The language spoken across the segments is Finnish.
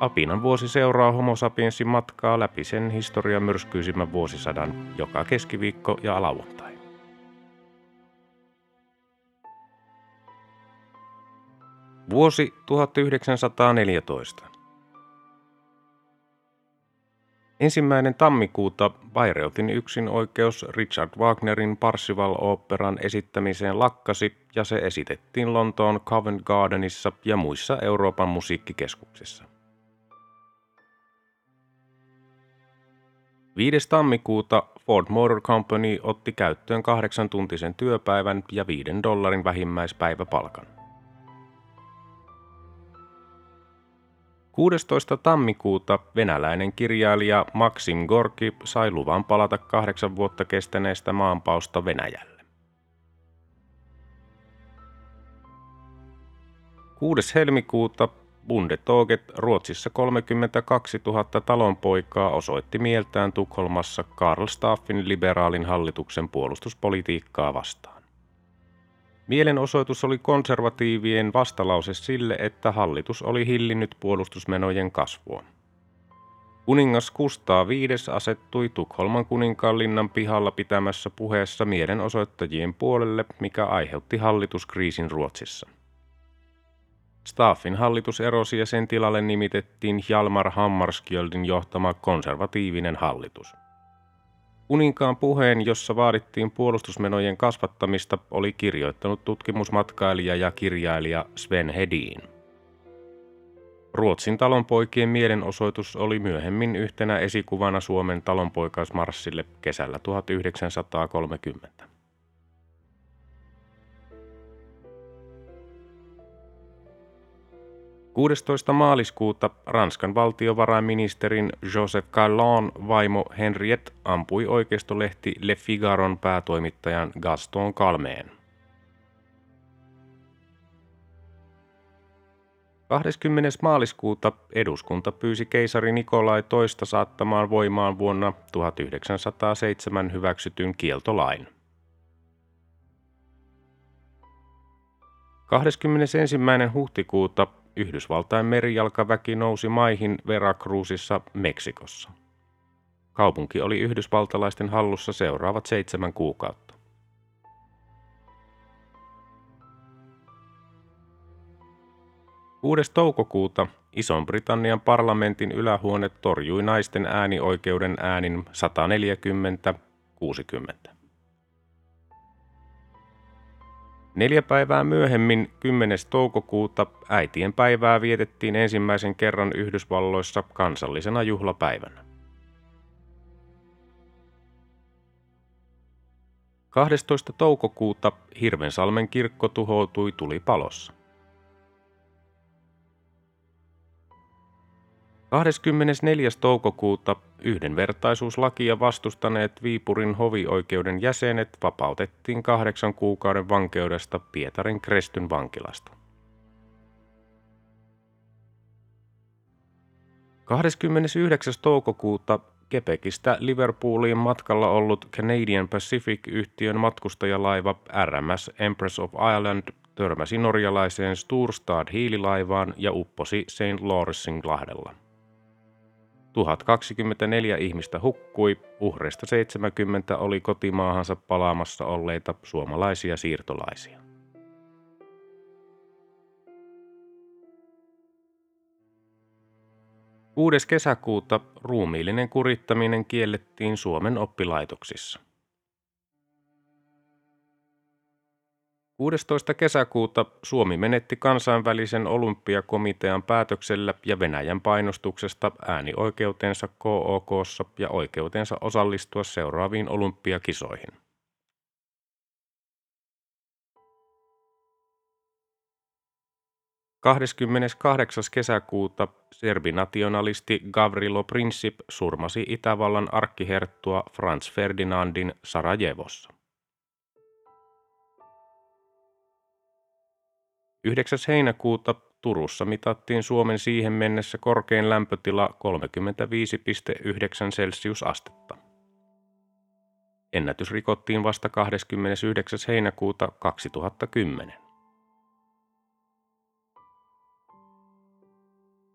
Apinan vuosi seuraa homo sapiensin matkaa läpi sen historian myrskyisimmän vuosisadan joka keskiviikko ja lauantai. Vuosi 1914. Ensimmäinen tammikuuta Bayreutin yksin oikeus Richard Wagnerin Parsival-oopperan esittämiseen lakkasi ja se esitettiin Lontoon Covent Gardenissa ja muissa Euroopan musiikkikeskuksissa. 5. tammikuuta Ford Motor Company otti käyttöön kahdeksan tuntisen työpäivän ja viiden dollarin vähimmäispäiväpalkan. 16. tammikuuta venäläinen kirjailija Maxim Gorki sai luvan palata kahdeksan vuotta kestäneestä maanpausta Venäjälle. 6. helmikuuta Bundetoget Ruotsissa 32 000 talonpoikaa osoitti mieltään Tukholmassa Karl Staffin liberaalin hallituksen puolustuspolitiikkaa vastaan. Mielenosoitus oli konservatiivien vastalause sille, että hallitus oli hillinnyt puolustusmenojen kasvua. Kuningas Kustaa V asettui Tukholman kuninkaanlinnan pihalla pitämässä puheessa mielenosoittajien puolelle, mikä aiheutti hallituskriisin Ruotsissa. Staffin hallitus erosi ja sen tilalle nimitettiin Hjalmar Hammarskjöldin johtama konservatiivinen hallitus. Kuninkaan puheen, jossa vaadittiin puolustusmenojen kasvattamista, oli kirjoittanut tutkimusmatkailija ja kirjailija Sven Hedin. Ruotsin talonpoikien mielenosoitus oli myöhemmin yhtenä esikuvana Suomen talonpoikaismarssille kesällä 1930. 16. maaliskuuta Ranskan valtiovarainministerin Joseph Callon vaimo Henriette ampui oikeistolehti Le Figaron päätoimittajan Gaston Calmeen. 20. maaliskuuta eduskunta pyysi keisari Nikolai toista saattamaan voimaan vuonna 1907 hyväksytyn kieltolain. 21. huhtikuuta Yhdysvaltain merijalkaväki nousi maihin Veracruzissa Meksikossa. Kaupunki oli yhdysvaltalaisten hallussa seuraavat seitsemän kuukautta. Kuudes toukokuuta Ison-Britannian parlamentin ylähuone torjui naisten äänioikeuden äänin 140-60. Neljä päivää myöhemmin, 10. toukokuuta, äitien päivää vietettiin ensimmäisen kerran Yhdysvalloissa kansallisena juhlapäivänä. 12. toukokuuta Hirvensalmen kirkko tuhoutui tulipalossa. 24. toukokuuta yhdenvertaisuuslakia vastustaneet Viipurin hovioikeuden jäsenet vapautettiin kahdeksan kuukauden vankeudesta Pietarin Krestyn vankilasta. 29. toukokuuta Kepekistä Liverpooliin matkalla ollut Canadian Pacific-yhtiön matkustajalaiva RMS Empress of Ireland törmäsi norjalaiseen Sturstad hiililaivaan ja upposi St. Lawrencin lahdella. 1024 ihmistä hukkui, uhreista 70 oli kotimaahansa palaamassa olleita suomalaisia siirtolaisia. Kuudes kesäkuuta ruumiillinen kurittaminen kiellettiin Suomen oppilaitoksissa. 16. kesäkuuta Suomi menetti kansainvälisen olympiakomitean päätöksellä ja Venäjän painostuksesta äänioikeutensa KOKssa ja oikeutensa osallistua seuraaviin olympiakisoihin. 28. kesäkuuta serbinationalisti Gavrilo Princip surmasi Itävallan arkkiherttua Franz Ferdinandin Sarajevossa. 9. heinäkuuta Turussa mitattiin Suomen siihen mennessä korkein lämpötila 35,9 celsiusastetta. Ennätys rikottiin vasta 29. heinäkuuta 2010.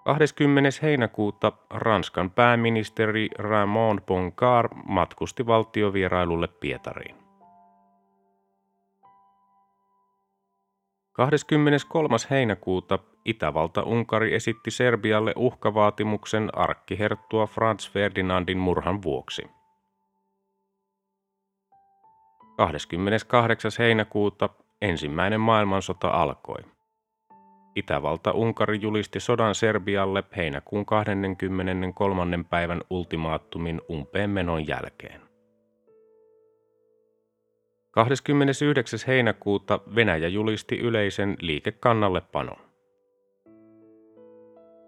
20. heinäkuuta Ranskan pääministeri Ramon Poncard matkusti valtiovierailulle Pietariin. 23. heinäkuuta Itävalta-Unkari esitti Serbialle uhkavaatimuksen arkkiherttua Franz Ferdinandin murhan vuoksi. 28. heinäkuuta ensimmäinen maailmansota alkoi. Itävalta-Unkari julisti sodan Serbialle heinäkuun 23. päivän ultimaattumin umpeen menon jälkeen. 29. heinäkuuta Venäjä julisti yleisen liikekannallepanon.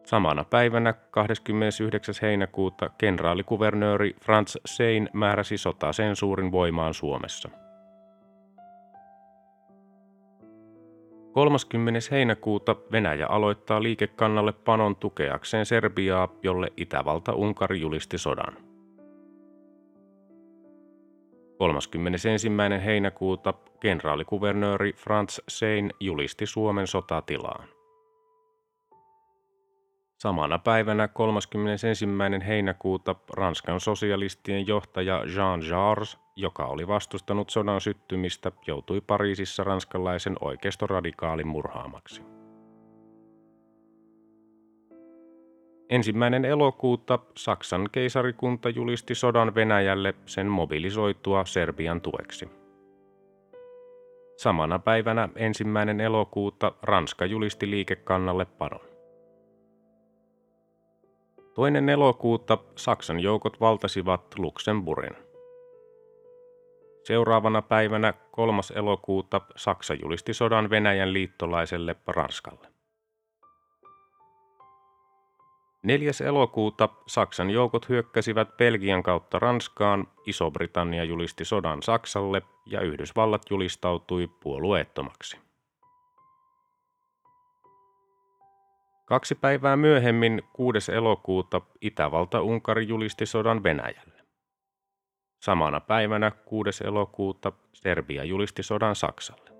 Samana päivänä 29. heinäkuuta kenraalikuvernööri Franz Sein määräsi sotasensuurin voimaan Suomessa. 30. heinäkuuta Venäjä aloittaa liikekannalle panon tukeakseen Serbiaa, jolle Itävalta-Unkari julisti sodan. 31. heinäkuuta kenraalikuvernööri Franz Sein julisti Suomen sotatilaan. Samana päivänä 31. heinäkuuta Ranskan sosialistien johtaja Jean Jars, joka oli vastustanut sodan syttymistä, joutui Pariisissa ranskalaisen oikeistoradikaalin murhaamaksi. Ensimmäinen elokuuta Saksan keisarikunta julisti sodan Venäjälle sen mobilisoitua Serbian tueksi. Samana päivänä ensimmäinen elokuuta Ranska julisti liikekannalle panon. Toinen elokuuta Saksan joukot valtasivat Luxemburgin. Seuraavana päivänä 3. elokuuta Saksa julisti sodan Venäjän liittolaiselle Ranskalle. 4. elokuuta Saksan joukot hyökkäsivät Belgian kautta Ranskaan, Iso-Britannia julisti sodan Saksalle ja Yhdysvallat julistautui puolueettomaksi. Kaksi päivää myöhemmin, 6. elokuuta, Itävalta-Unkari julisti sodan Venäjälle. Samana päivänä, 6. elokuuta, Serbia julisti sodan Saksalle.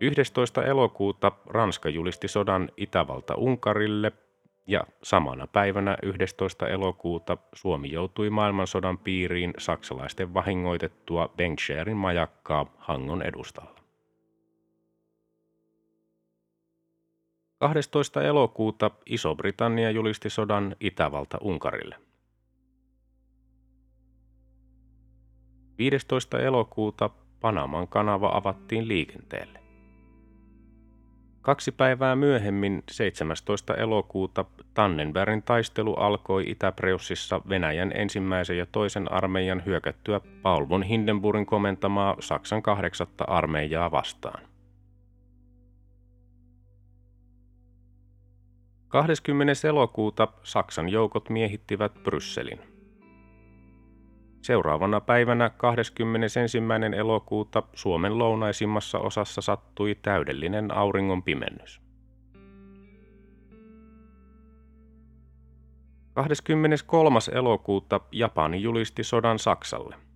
11. elokuuta Ranska julisti sodan Itävalta-Unkarille ja samana päivänä 11. elokuuta Suomi joutui maailmansodan piiriin saksalaisten vahingoitettua Bengtsjärin majakkaa Hangon edustalla. 12. elokuuta Iso-Britannia julisti sodan Itävalta-Unkarille. 15. elokuuta Panaman kanava avattiin liikenteelle. Kaksi päivää myöhemmin, 17. elokuuta, Tannenbergin taistelu alkoi Itä-Preussissa Venäjän ensimmäisen ja toisen armeijan hyökättyä Paul von Hindenburgin komentamaa Saksan kahdeksatta armeijaa vastaan. 20. elokuuta Saksan joukot miehittivät Brysselin. Seuraavana päivänä 21. elokuuta Suomen lounaisimmassa osassa sattui täydellinen auringon pimennys. 23. elokuuta Japani julisti sodan Saksalle.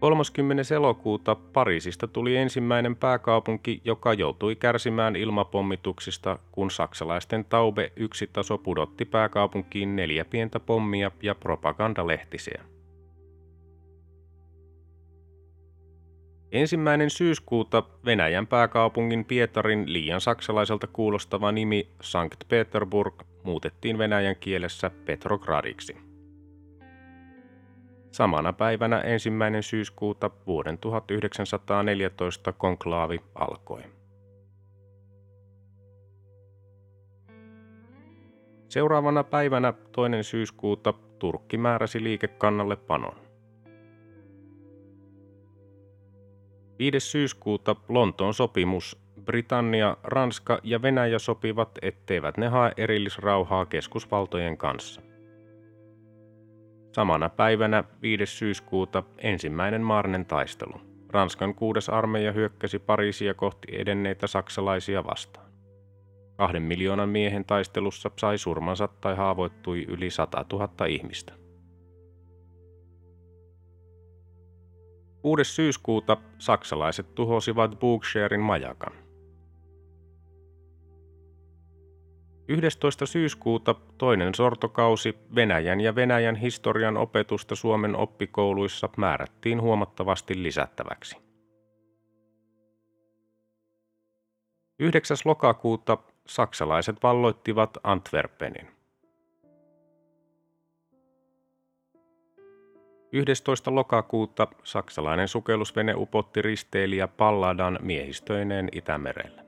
30. elokuuta Pariisista tuli ensimmäinen pääkaupunki, joka joutui kärsimään ilmapommituksista, kun saksalaisten Taube yksi taso pudotti pääkaupunkiin neljä pientä pommia ja propagandalehtisiä. Ensimmäinen syyskuuta Venäjän pääkaupungin Pietarin liian saksalaiselta kuulostava nimi Sankt Peterburg muutettiin venäjän kielessä Petrogradiksi. Samana päivänä ensimmäinen syyskuuta vuoden 1914 konklaavi alkoi. Seuraavana päivänä toinen syyskuuta Turkki määräsi liikekannalle panon. 5. syyskuuta Lontoon sopimus. Britannia, Ranska ja Venäjä sopivat, etteivät ne hae erillisrauhaa keskusvaltojen kanssa. Samana päivänä 5. syyskuuta ensimmäinen Maarnen taistelu. Ranskan kuudes armeija hyökkäsi Pariisia kohti edenneitä saksalaisia vastaan. Kahden miljoonan miehen taistelussa sai surmansa tai haavoittui yli 100 000 ihmistä. 6. syyskuuta saksalaiset tuhosivat Booksharein majakan. 11. syyskuuta toinen sortokausi Venäjän ja Venäjän historian opetusta Suomen oppikouluissa määrättiin huomattavasti lisättäväksi. 9. lokakuuta saksalaiset valloittivat Antwerpenin. 11. lokakuuta saksalainen sukellusvene upotti risteilijä Palladan miehistöineen Itämerellä.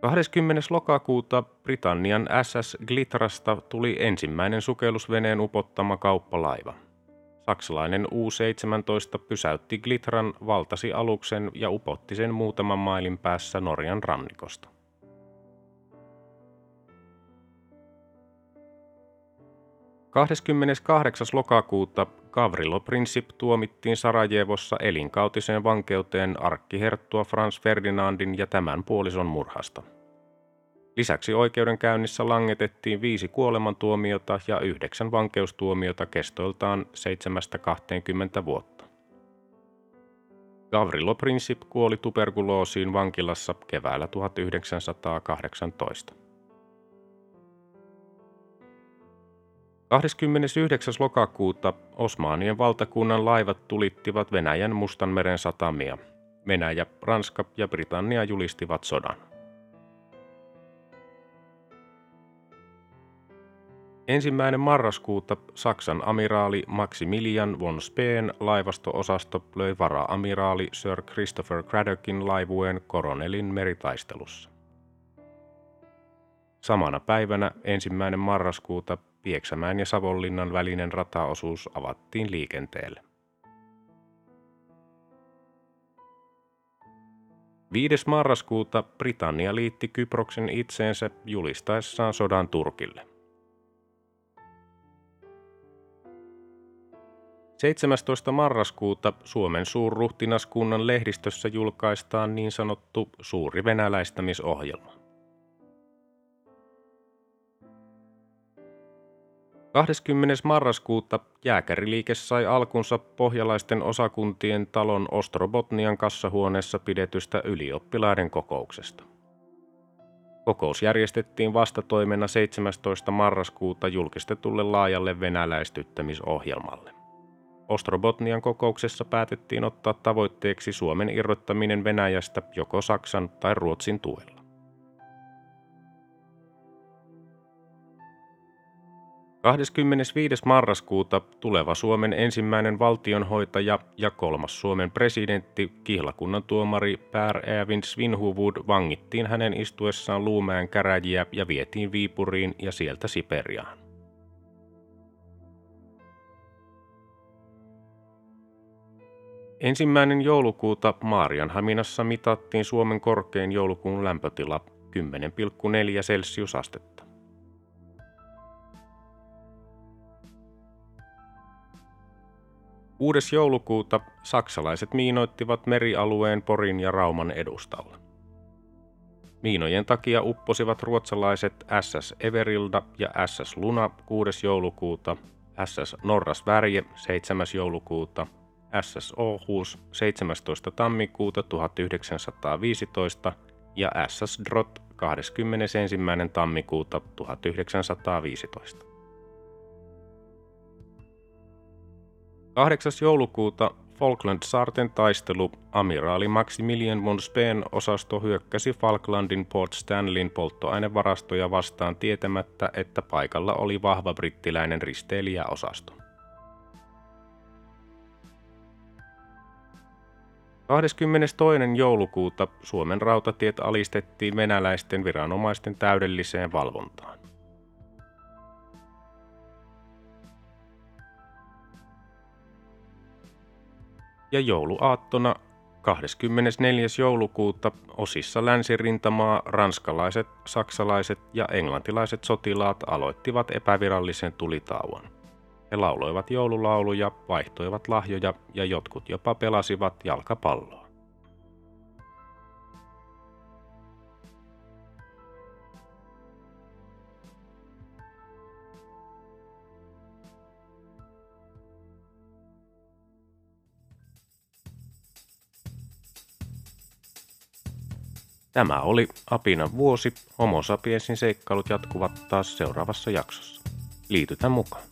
20. lokakuuta Britannian SS Glitterasta tuli ensimmäinen sukellusveneen upottama kauppalaiva. Saksalainen U-17 pysäytti Glitteran, valtasi aluksen ja upotti sen muutaman mailin päässä Norjan rannikosta. 28. lokakuuta Gavrilo Princip tuomittiin Sarajevossa elinkautiseen vankeuteen arkkiherttua Frans Ferdinandin ja tämän puolison murhasta. Lisäksi oikeudenkäynnissä langetettiin viisi kuolemantuomiota ja yhdeksän vankeustuomiota kestoiltaan 7-20 vuotta. Gavrilo Princip kuoli tuberkuloosiin vankilassa keväällä 1918. 29. lokakuuta Osmaanien valtakunnan laivat tulittivat Venäjän Mustanmeren satamia. Venäjä, Ranska ja Britannia julistivat sodan. Ensimmäinen marraskuuta Saksan amiraali Maximilian von Speen laivastoosasto löi vara-amiraali Sir Christopher Craddockin laivueen koronelin meritaistelussa. Samana päivänä ensimmäinen marraskuuta Pieksämään ja Savonlinnan välinen rataosuus avattiin liikenteelle. 5. marraskuuta Britannia liitti Kyproksen itseensä julistaessaan sodan Turkille. 17. marraskuuta Suomen suurruhtinaskunnan lehdistössä julkaistaan niin sanottu suuri venäläistämisohjelma. 20. marraskuuta jääkäriliike sai alkunsa pohjalaisten osakuntien talon Ostrobotnian kassahuoneessa pidetystä ylioppilaiden kokouksesta. Kokous järjestettiin vastatoimena 17. marraskuuta julkistetulle laajalle venäläistyttämisohjelmalle. Ostrobotnian kokouksessa päätettiin ottaa tavoitteeksi Suomen irrottaminen Venäjästä joko Saksan tai Ruotsin tuella. 25. marraskuuta tuleva Suomen ensimmäinen valtionhoitaja ja kolmas Suomen presidentti, kihlakunnan tuomari Per Evin Svinhuvud vangittiin hänen istuessaan Luumäen käräjiä ja vietiin Viipuriin ja sieltä Siperiaan. Ensimmäinen joulukuuta Maarianhaminassa mitattiin Suomen korkein joulukuun lämpötila 10,4 celsiusastetta. 6. joulukuuta saksalaiset miinoittivat merialueen Porin ja Rauman edustalla. Miinojen takia upposivat ruotsalaiset SS Everilda ja SS Luna 6. joulukuuta, SS Norras Värje 7. joulukuuta, SS Åhus 17. tammikuuta 1915 ja SS Drott 21. tammikuuta 1915. 8. joulukuuta Falkland-saarten taistelu amiraali Maximilian von Speen osasto hyökkäsi Falklandin Port Stanleyn polttoainevarastoja vastaan tietämättä, että paikalla oli vahva brittiläinen risteilijäosasto. 22. joulukuuta Suomen rautatiet alistettiin venäläisten viranomaisten täydelliseen valvontaan. Ja jouluaattona 24. joulukuuta osissa länsirintamaa ranskalaiset, saksalaiset ja englantilaiset sotilaat aloittivat epävirallisen tulitauon. He lauloivat joululauluja, vaihtoivat lahjoja ja jotkut jopa pelasivat jalkapalloa. Tämä oli Apinan vuosi. Homo sapiensin seikkailut jatkuvat taas seuraavassa jaksossa. Liitytä mukaan.